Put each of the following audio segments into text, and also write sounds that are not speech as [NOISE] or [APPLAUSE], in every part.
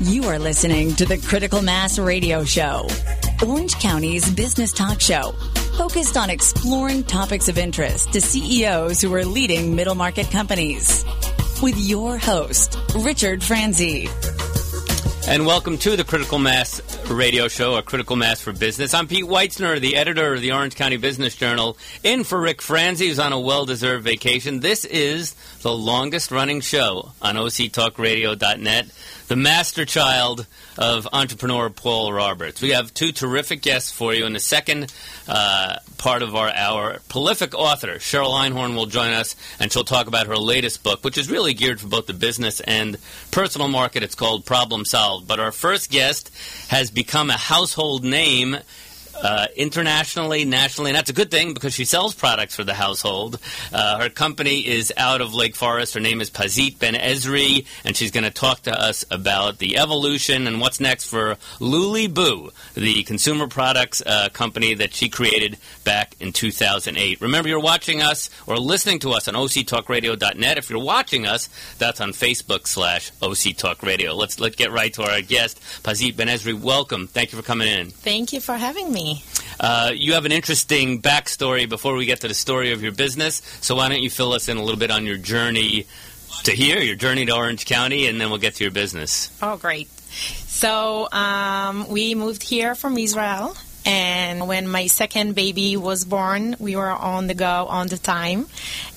You are listening to the Critical Mass Radio Show, Orange County's business talk show, focused on exploring topics of interest to CEOs who are leading middle market companies. With your host, Richard Franzi. And welcome to the Critical Mass Radio Show, a Critical Mass for Business. I'm Pete Weitzner, the editor of the Orange County Business Journal, in for Rick Franzi, who's on a well-deserved vacation. This is the longest-running show on OCTalkRadio.net the master child of entrepreneur Paul Roberts. We have two terrific guests for you. In the second uh, part of our hour, prolific author Cheryl Einhorn will join us, and she'll talk about her latest book, which is really geared for both the business and personal market. It's called Problem Solved. But our first guest has become a household name uh, internationally, nationally, and that's a good thing because she sells products for the household. Uh, her company is out of Lake Forest. Her name is Pazit Ben Ezri, and she's going to talk to us about the evolution and what's next for Lulyboo, the consumer products uh, company that she created back in 2008. Remember, you're watching us or listening to us on octalkradio.net. If you're watching us, that's on Facebook slash octalkradio. Let's let's get right to our guest, Pazit Ben Ezri. Welcome. Thank you for coming in. Thank you for having me. Uh, you have an interesting backstory before we get to the story of your business. So why don't you fill us in a little bit on your journey to here, your journey to Orange County, and then we'll get to your business. Oh, great. So um, we moved here from Israel. And when my second baby was born, we were on the go on the time.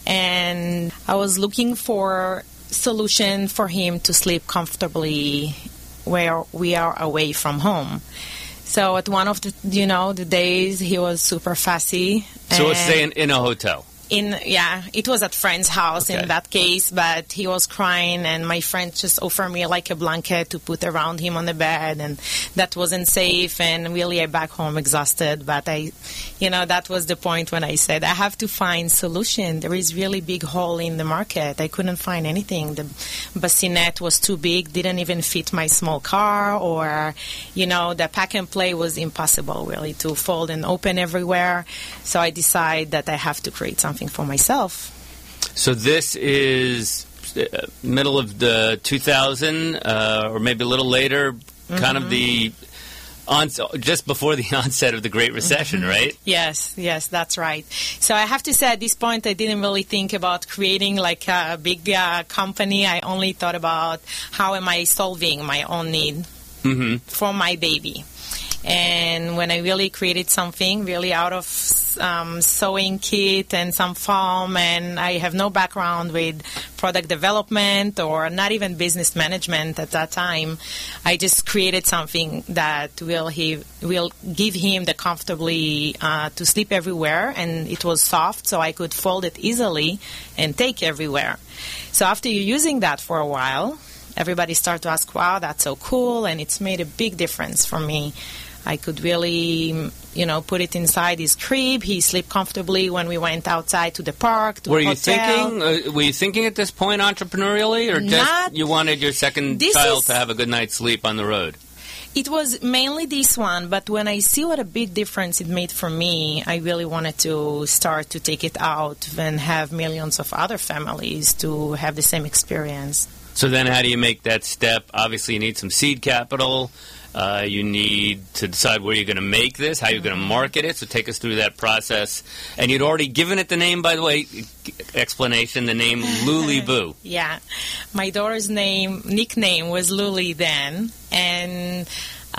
And I was looking for solution for him to sleep comfortably where we are away from home. So at one of the you know the days he was super fussy. So let's stay in, in a hotel in yeah it was at friend's house okay. in that case but he was crying and my friend just offered me like a blanket to put around him on the bed and that wasn't safe and really i back home exhausted but i you know that was the point when i said i have to find solution. There is really big hole in the market. I couldn't find anything. The bassinet was too big didn't even fit my small car or you know the pack and play was impossible really to fold and open everywhere. So i decided that i have to create something something for myself. So this is uh, middle of the 2000, uh, or maybe a little later, mm-hmm. kind of the on, just before the [LAUGHS] onset of the Great Recession, mm-hmm. right? Yes, yes, that's right. So I have to say, at this point, I didn't really think about creating like a big uh, company. I only thought about how am I solving my own need mm-hmm. for my baby. And when I really created something really out of um, sewing kit and some foam, and I have no background with product development or not even business management at that time. I just created something that will he will give him the comfortably uh, to sleep everywhere, and it was soft, so I could fold it easily and take everywhere. So after you're using that for a while, everybody start to ask, "Wow, that's so cool!" and it's made a big difference for me I could really, you know, put it inside his crib. He slept comfortably when we went outside to the park. To were you thinking? Uh, were you thinking at this point entrepreneurially, or just you wanted your second child to have a good night's sleep on the road? It was mainly this one, but when I see what a big difference it made for me, I really wanted to start to take it out and have millions of other families to have the same experience. So then, how do you make that step? Obviously, you need some seed capital. Uh, you need to decide where you're going to make this, how you're going to market it. So take us through that process. And you'd already given it the name, by the way, explanation, the name [LAUGHS] Lulyboo. yeah. My daughter's name, nickname was Luli then. And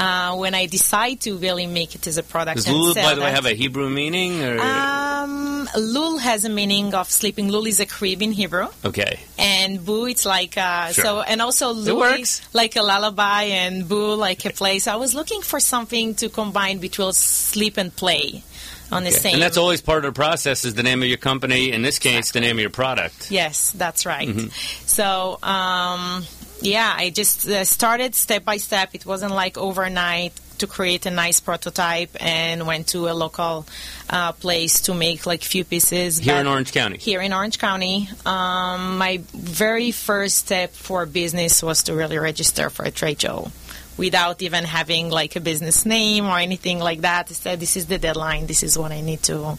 uh, when I decide to really make it as a product. Does Lul, by the way, have a Hebrew meaning? Or? Um, Lul has a meaning of sleeping. Lul is a crib in Hebrew. Okay. And Boo, it's like uh, sure. so, and also Lul like a lullaby, and Boo like a place. I was looking for something to combine between sleep and play on the same. And that's always part of the process. Is the name of your company? In this case, exactly. the name of your product. Yes, that's right. Mm-hmm. So. Um, yeah, I just uh, started step by step. It wasn't like overnight to create a nice prototype and went to a local uh, place to make like few pieces. Here in Orange County. Here in Orange County. Um, my very first step for business was to really register for a trade show without even having like a business name or anything like that. I said, this is the deadline. This is what I need to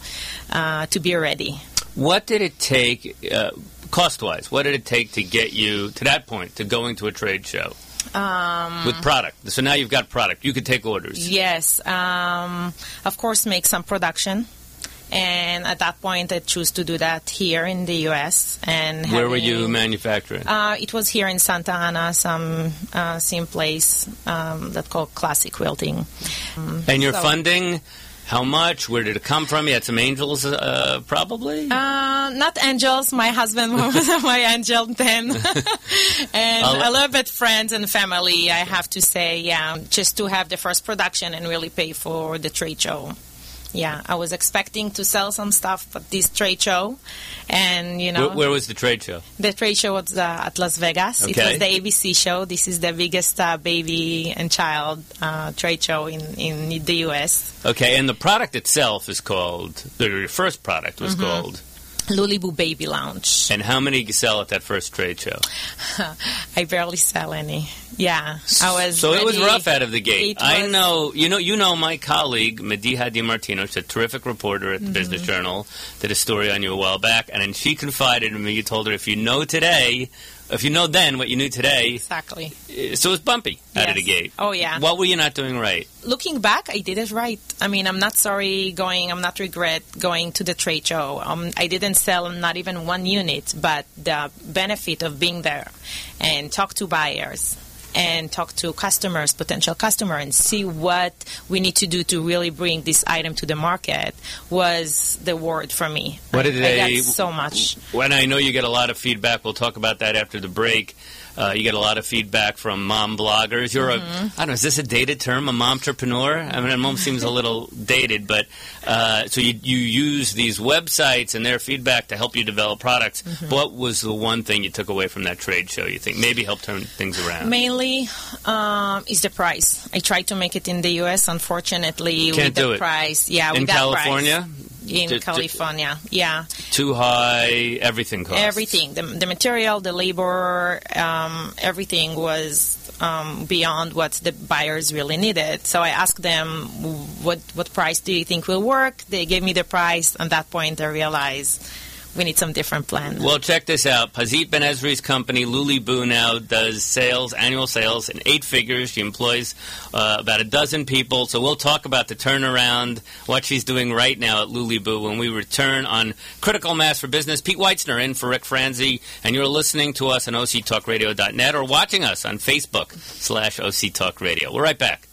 uh, to be ready. What did it take? Uh, cost wise, what did it take to get you to that point, to going to a trade show? Um, with product. So now you've got product. You could take orders. Yes. Um, of course, make some production. And at that point, I choose to do that here in the U.S. And Where were you manufacturing? Uh, it was here in Santa Ana, some uh, same place um, that called Classic Quilting. and your so- funding, how much? Where did it come from? You had some angels, uh, probably? Uh, not angels. My husband [LAUGHS] was [LAUGHS] my angel then, [LAUGHS] and I'll- a little bit friends and family. I have to say, yeah, just to have the first production and really pay for the trade show. Yeah, I was expecting to sell some stuff at this trade show, and you know, where, where was the trade show? the trade show was uh, at Las Vegas. It was the ABC show. This is the biggest uh, baby and child uh, trade show in in the U.S. Okay, and the product itself is called, the your first product was Mm-hmm. called, Lulyboo Baby Lounge. and how many you sell at that first trade show? [LAUGHS] I barely sell any. Yeah, I was. So it was rough out of the gate. I know, you know, you know my colleague Mediha DiMartino. She's a terrific reporter at the Mm-hmm. Business Journal. Did a story on you a while back, and then she confided in me. You told her if you know today, if you know then what you knew today, Exactly. so it was bumpy out of the gate. Oh yeah. What were you not doing right? Looking back, I did it right. I mean, I'm not sorry going. I'm not regret going to the trade show. Um, I didn't sell not even one unit, but the benefit of being there and talk to buyers and talk to customers, potential customer, and see what we need to do to really bring this item to the market was the word for me. What did I they- got so much. When I know you get a lot of feedback, we'll talk about that after the break. Uh, you get a lot of feedback from mom bloggers. You're Mm-hmm. a, I don't know, is this a dated term, a momtrepreneur? I mean, mom seems a little [LAUGHS] dated, but uh, so you, you use these websites and their feedback to help you develop products. Mm-hmm. What was the one thing you took away from that trade show? You think maybe helped turn things around? Mainly um, is the price. I tried to make it in the U.S. Unfortunately, Can't with do the it. price, yeah, In with that California, price. In California, yeah, too high. Everything costs everything, the, the material, the labor, um, everything was um, beyond what the buyers really needed. So I asked them, what what price do you think will work? They gave me the price. And at that point, I realized we need some different plan. Well, check this out. Pazit Ben Ezri's company, Lulyboo, now does sales, annual sales in eight figures. She employs uh, about a dozen people. So we'll talk about the turnaround, what she's doing right now at Lulyboo when we return on Critical Mass for Business. Pete Weitzner in for Rick Franzi, and you're listening to us on OCTalkRadio.net or watching us on Facebook slash OCTalkRadio. We're right back.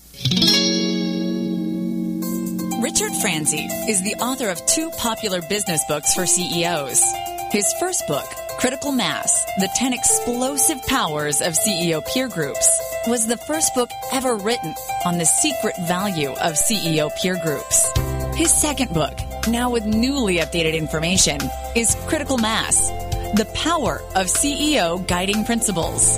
Richard Franzi is the author of two popular business books for CEOs. His first book, Critical Mass The 10 Explosive Powers of CEO Peer Groups, was the first book ever written on the secret value of CEO peer groups. His second book, now with newly updated information, is Critical Mass The Power of CEO Guiding Principles.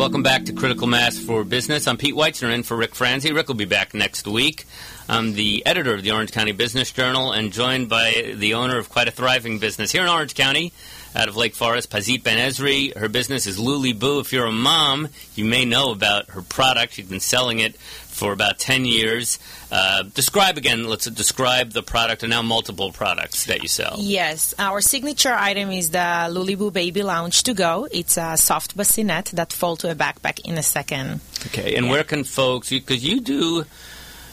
Welcome back to Critical Mass for Business. I'm Pete Weitzner in for Rick Franzi. Rick will be back next week. I'm the editor of the Orange County Business Journal and joined by the owner of quite a thriving business here in Orange County out of Lake Forest, Pazit Ben Ezri. Her business is Lulyboo. If you're a mom, you may know about her product. She's been selling it for about 10 years. Uh, describe again, let's describe the product and now multiple products that you sell. Yes, our signature item is the Lulyboo Baby Lounge to go. It's a soft bassinet that folds to a backpack in a second. Okay, and Yeah. where can folks? Because you, do,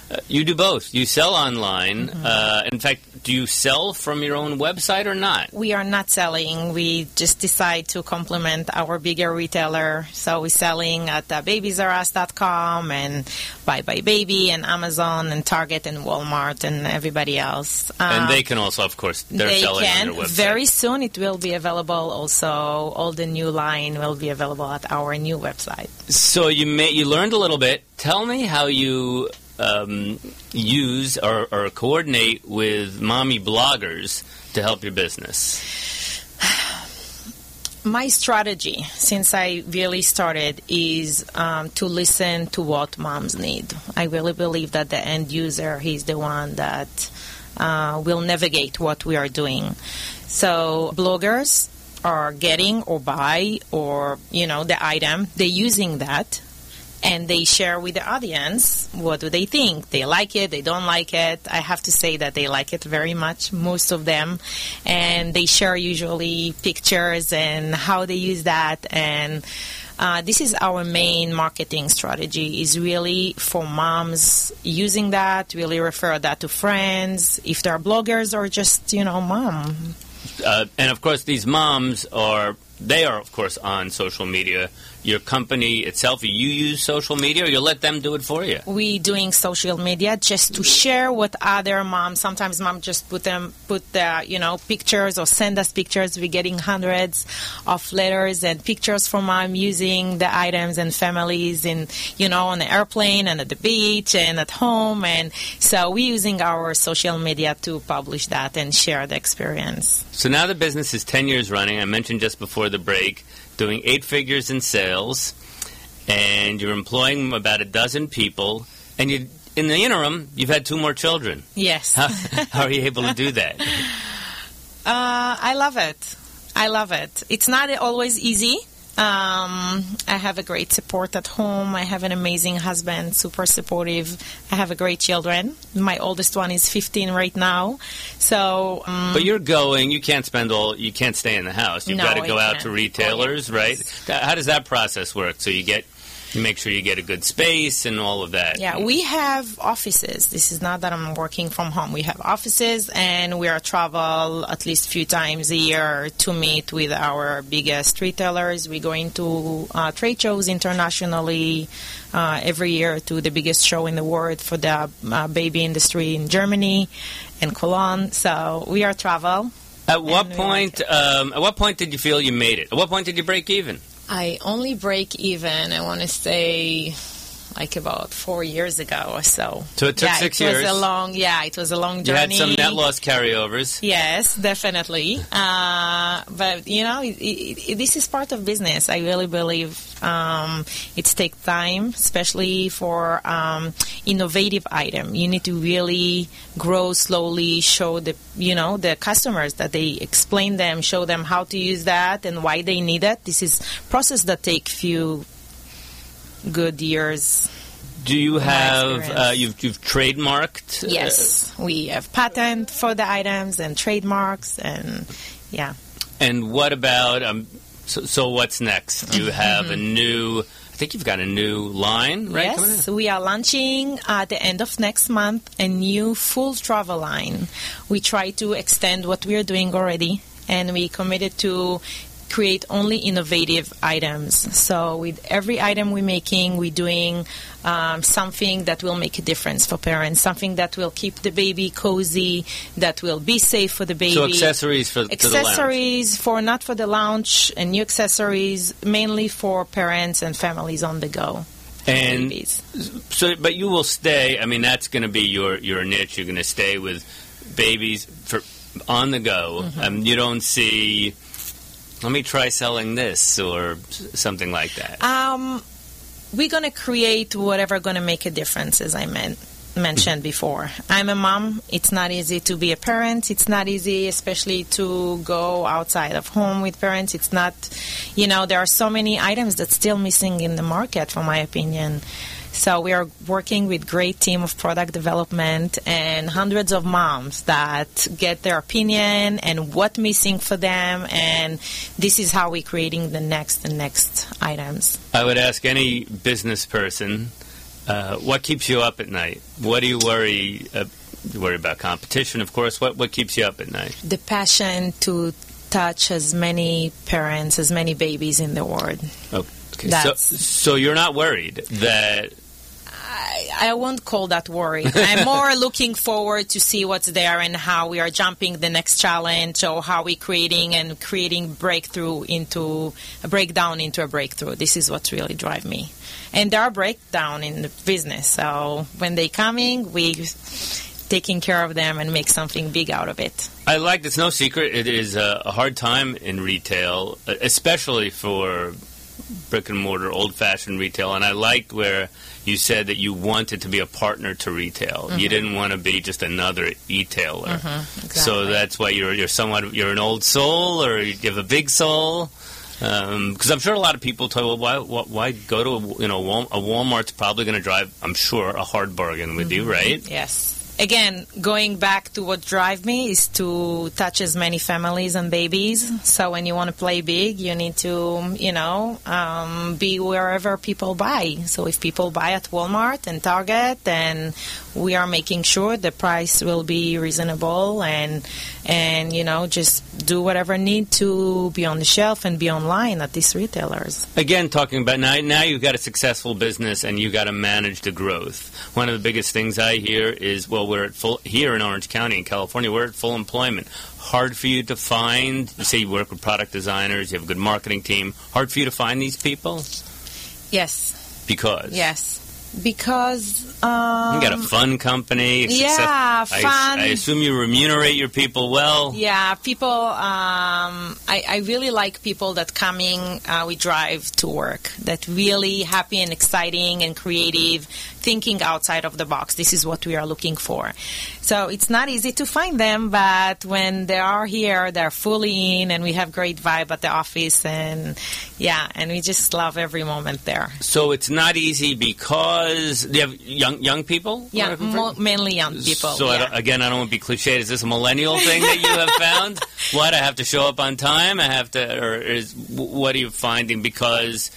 uh, you do both. You sell online. Mm-hmm. Uh, in fact, do you sell from your own website or not? We are not selling. We just decide to complement our bigger retailer. So we're selling at uh, and buybuy BABY and Amazon and Target and Walmart and everybody else. and Um, they can also, of course, they're they selling can. on your website. Very soon it will be available also. All the new line will be available at our new website. So you may, you learned a little bit. Tell me how you um, use or, or coordinate with mommy bloggers to help your business. [SIGHS] my strategy since I really started is um, to listen to what moms need. I really believe that the end user is the one that uh, will navigate what we are doing. So bloggers are getting or buy or you know the item they're using that and they share with the audience what do they think. They like it they don't like it. I have to say that they like it very much most of them. And they share usually pictures and how they use that. And uh, this is our main marketing strategy is really for moms using that really refer that to friends if they're bloggers or just you know mom. Uh, and of course these moms are they are of course on social media your company itself? You use social media, or you let them do it for you? We doing social media just to share with other moms. Sometimes mom just put them put the you know pictures or send us pictures. We're getting hundreds of letters and pictures from mom using the items and families in you know on the airplane and at the beach and at home. And so we're using our social media to publish that and share the experience. So now the business is ten years running. I mentioned just before the break doing eight figures in sales, and you're employing about a dozen people, and you in the interim, you've had two more children. Yes. How, how are you able to do that? [LAUGHS] Uh, I love it. I love it. It's not always easy. Um, I have a great support at home. I have an amazing husband, super supportive. I have a great children. My oldest one is 15 right now. So, um, but you're going. You can't spend all. You can't stay in the house. You've No, got to go out can't. to retailers, Oh, right? How does that process work? So you get, you make sure you get a good space and all of that. Yeah, we have offices. This is not that I'm working from home. We have offices, and we are travel at least a few times a year to meet with our biggest retailers. We go into uh, trade shows internationally uh, every year to the biggest show in the world for the uh, baby industry in Germany and Cologne. So we are travel. At what point? like Um, at what point did you feel you made it? At what point did you break even? I only break even. I want to say. Like about four years ago or so. So it took yeah, six it years. was a long, yeah, it was a long You journey. had some net loss carryovers. Yes, definitely. Uh, but you know, it, it, it, this is part of business. I really believe um, it takes time, especially for um, innovative item. You need to really grow slowly, show the you know the customers that they explain them, show them how to use that and why they need it. This is process that take few good years. Do you have uh, you've you've trademarked? uh, Yes, we have patent for the items and trademarks and yeah. and what about um? So, so what's next? You have a new. I think you've got a new line, right? Yes, we are launching at the end of next month a new full travel line. We try to extend what we are doing already, and we committed to create only innovative items. So with every item we're making, we're doing um, something that will make a difference for parents, something that will keep the baby cozy, that will be safe for the baby. So accessories for accessories for not for the lounge and new accessories mainly for parents and families on the go And babies. so, but you will stay. I mean, that's going to be your your niche. You're going to stay with babies for on the go. Mm-hmm. Um, you don't see. Let me try selling this or something like that. um, we're going to create whatever going to make a difference as i meant mentioned before. I'm a mom. It's not easy to be a parent. It's not easy especially to go outside of home with parents. It's not you know there are so many items that's still missing in the market from my opinion so we are working with great team of product development and hundreds of moms that get their opinion and what missing for them and this is how we're creating the next and next items I would ask any business person, uh, what keeps you up at night? What do you worry? Uh, you worry about competition, of course. What what keeps you up at night? the passion to touch as many parents as many babies in the world Okay, so so you're not worried that I, I won't call that worry. [LAUGHS] I'm more looking forward to see what's there and how we are jumping the next challenge or how we're creating and creating breakthrough into a breakdown into a breakthrough. This is what really drive me. And there are breakdown in the business. So when they coming, we taking care of them and make something big out of it. I like. It's no secret. It is a, a hard time in retail, especially for brick and mortar, old fashioned retail, and I liked where you said that you wanted to be a partner to retail. Mm-hmm. You didn't want to be just another e-tailer. Mm-hmm, exactly. So that's why you're you're somewhat you're an old soul, or you have a big soul. Because um, I'm sure a lot of people tell, well, why, why, why go to a, you know a Walmart's probably going to drive, I'm sure, a hard bargain with mm-hmm. you, right? Yes again, going back to what drive me is to touch as many families and babies. So when you want to play big, you need to, you know, um, be wherever people buy. So if people buy at Walmart and Target, then we are making sure the price will be reasonable and and you know just do whatever need to be on the shelf and be online at these retailers. Again, talking about now, now you've got a successful business and you got to manage the growth. One of the biggest things I hear is, well, we're at full here in Orange County in California. We're at full employment. Hard for you to find. You say you work with product designers. You have a good marketing team. Hard for you to find these people. Yes. Because. Yes because um, you got a fun company. Yeah, fun. I, I, assume you remunerate your people well. Yeah, people. Um, I, I, really like people that coming. Uh, we drive to work. That really happy and exciting and creative, thinking outside of the box. This is what we are looking for. So it's not easy to find them, but when they are here, they're fully in, and we have great vibe at the office, and yeah, and we just love every moment there. So it's not easy because do you have young young people. Yeah, mo- mainly young people. So yeah. I again, I don't want to be cliched. Is this a millennial thing that you have found? [LAUGHS] what I have to show up on time? I have to, or is what are you finding because?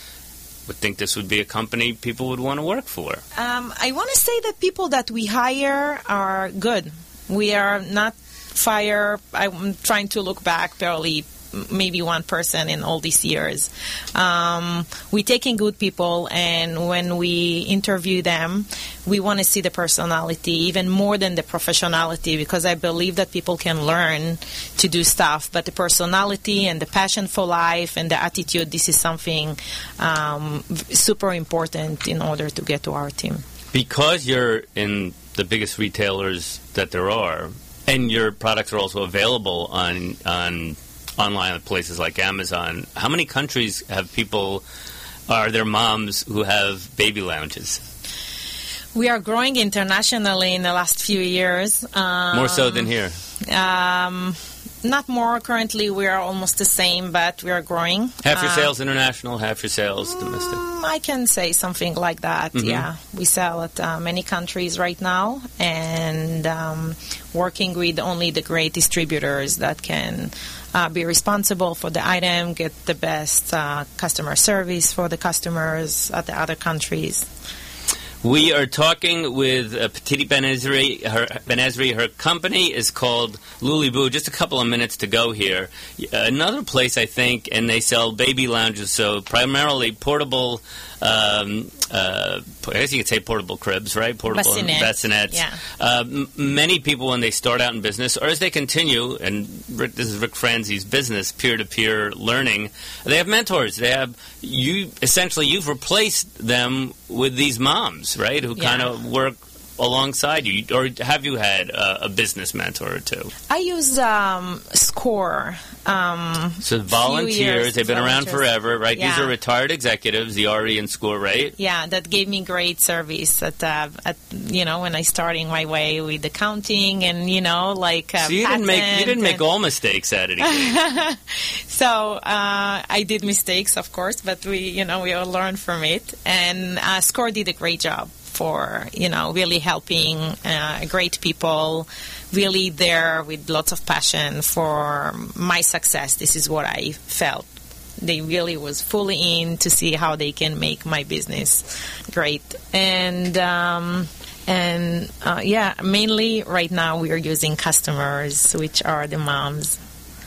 would think this would be a company people would want to work for? Um, I want to say that people that we hire are good. We are not fire. I'm trying to look back barely maybe one person in all these years. Um, we take in good people, and when we interview them, we want to see the personality even more than the professionality because I believe that people can learn to do stuff, but the personality and the passion for life and the attitude, this is something um, super important in order to get to our team. Because you're in the biggest retailers that there are, and your products are also available on on online at places like Amazon. How many countries have people, are there moms who have baby lounges? We are growing internationally in the last few years. Um, More so than here. Um, not more currently. We are almost the same, but we are growing. Half your uh, sales international, half your sales domestic. Mm, I can say something like that. Mm-hmm. Yeah, we sell at uh, many countries right now, and um, working with only the great distributors that can uh, be responsible for the item, get the best uh, customer service for the customers at the other countries. We are talking with uh, Pazit Ben-Ezri. Her, Ben-Ezri. Her company is called Lulyboo. Just a couple of minutes to go here. Another place, I think, and they sell baby lounges, so primarily portable um, uh, I guess you could say portable cribs, right? Portable bassinets. bassinets. Yeah. Uh, m- many people, when they start out in business, or as they continue, and Rick, this is Rick Franzi's business, peer-to-peer learning, they have mentors. They have you. Essentially, you've replaced them with these moms, right? Who yeah. kind of work alongside you, or have you had a, a business mentor or two? I use um, Score. Um, so volunteers, they've been around forever, right? Yeah. These are retired executives, the Ari in Score, right? Yeah, that gave me great service at, uh, at you know when I starting my way with accounting and you know like. Uh, so you didn't make you didn't make all mistakes at it. [LAUGHS] so uh, I did mistakes, of course, but we you know we all learned from it, and uh, Score did a great job for you know really helping uh, great people really there with lots of passion for my success this is what i felt they really was fully in to see how they can make my business great and um, and uh, yeah mainly right now we are using customers which are the moms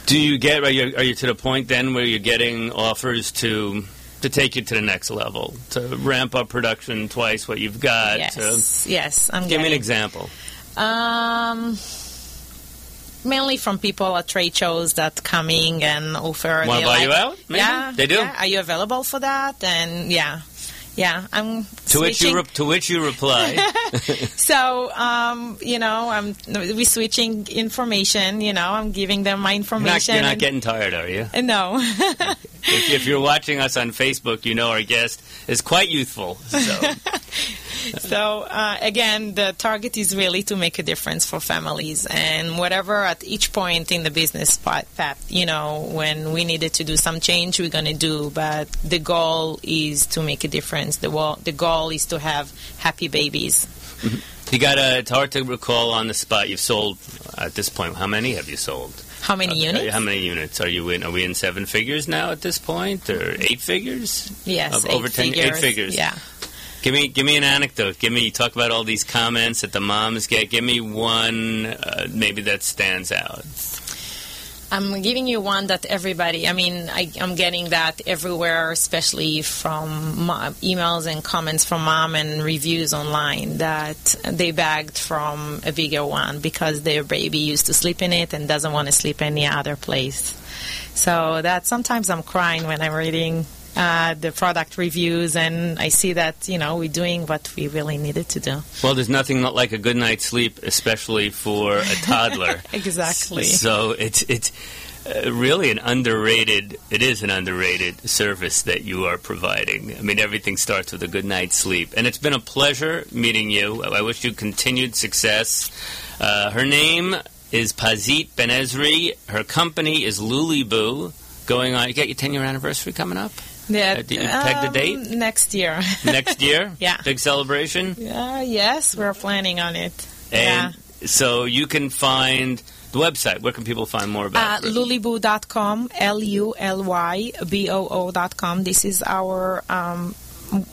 do you get are you, are you to the point then where you're getting offers to to take you to the next level, to ramp up production twice what you've got. Yes, yes. I'm give getting, me an example. Um, mainly from people at trade shows that coming and offer. Want to buy like, you out? Maybe? Yeah, they do. Yeah. Are you available for that? And yeah, yeah, I'm. To which you re- to which you reply. [LAUGHS] [LAUGHS] so um, you know, I'm we switching information. You know, I'm giving them my You're not, information. you're not getting tired, are you? No. [LAUGHS] If, if you're watching us on Facebook, you know our guest is quite youthful. So [LAUGHS] So uh, again, the target is really to make a difference for families, and whatever at each point in the business pa- path, you know, when we needed to do some change, we're going to do. But the goal is to make a difference. The wall, the goal is to have happy babies. you got to. It's hard to recall on the spot. You've sold at this point. How many have you sold? How many Uh, units? How many units are you in? Are we in seven figures now at this point, or eight figures? Yes, Of eight over 10 eight figures. figures. Yeah. Give me, give me an anecdote. Give me. Talk about all these comments that the moms get. Give me one, uh, maybe that stands out. I'm giving you one that everybody, I mean, I, I'm getting that everywhere, especially from mo- emails and comments from mom and reviews online that they bagged from a bigger one because their baby used to sleep in it and doesn't want to sleep any other place. So that sometimes I'm crying when I'm reading uh, the product reviews and I see that, you know, we're doing what we really needed to do. Well, there's nothing like a good night's sleep, especially for a [LAUGHS] toddler. [LAUGHS] Exactly. So it's it's uh, really an underrated. It is an underrated service that you are providing. I mean, everything starts with a good night's sleep, and it's been a pleasure meeting you. I wish you continued success. Uh, her name is Pazit Benezri. Her company is Lulyboo. Going on, you got your 10 year anniversary coming up Yeah, Uh, did you the um, date? Next year. [LAUGHS] next year. [LAUGHS] Yeah. big celebration. Uh, yes, we're planning on it. yeah. So you can find the website. Where can people find more about it? Uh, it? lulyboo.com, L-U-L-Y-B-O-O.com. This is our um,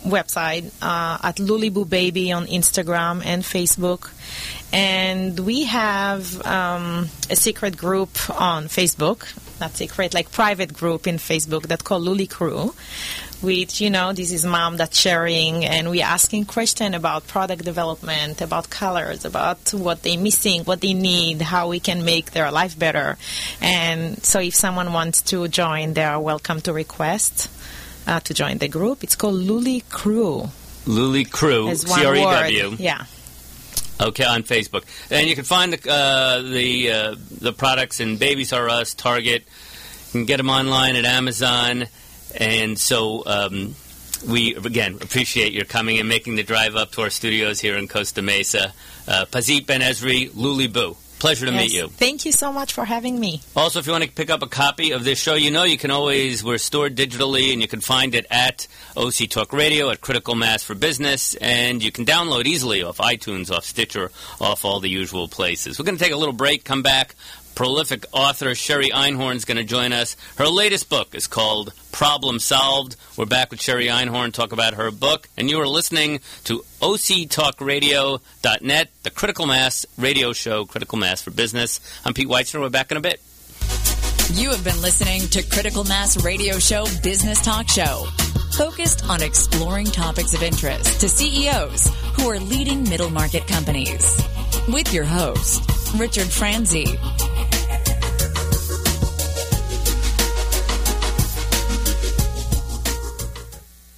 website uh, at Lulyboo Baby on Instagram and Facebook. And we have um, a secret group on Facebook, not secret, like private group in Facebook that called Luli Crew which you know this is mom that's sharing and we asking question about product development about colors about what they're missing what they need how we can make their life better. And so if someone wants to join they are welcome to request uh, to join the group. It's called luli crew. Luli Crew, as one C R E word. W. yeah Okay, on Facebook, and you can find the uh, the uh, the products in Babies R Us, Target. You can get them online at Amazon, and so um, we again appreciate your coming and making the drive up to our studios here in Costa Mesa. Uh, Pazit Ben Ezri, Lulyboo. Pleasure to meet you. thank you so much for having me Also, if you want to pick up a copy of this show, you know you can always, we're stored digitally and you can find it at OC Talk Radio, at Critical Mass for Business, and you can download easily off iTunes, off Stitcher, off all the usual places. We're going to take a little break, come back. Prolific author Cheryl Einhorn is going to join us. Her latest book is called Problem Solved. We're back with Cheryl Einhorn, talk about her book, and you are listening to OCTalkRadio.net, the Critical Mass radio show, Critical Mass for Business. I'm Pete Weitzner. We're back in a bit. You have been listening to Critical Mass Radio Show Business Talk Show, focused on exploring topics of interest to CEOs who are leading middle market companies. With your host, Richard Franzi.